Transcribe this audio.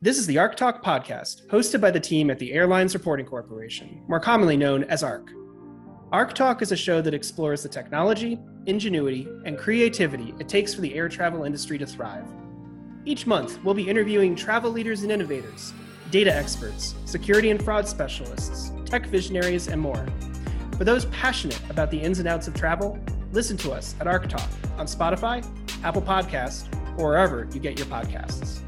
This is the ARC Talk podcast, hosted by the team at the Airlines Reporting Corporation, more commonly known as ARC. ARC Talk is a show that explores the technology, ingenuity, and creativity it takes for the air travel industry to thrive. Each month, we'll be interviewing travel leaders and innovators, data experts, security and fraud specialists, tech visionaries, and more. For those passionate about the ins and outs of travel, listen to us at ARC Talk on Spotify, Apple Podcast, or wherever you get your podcasts.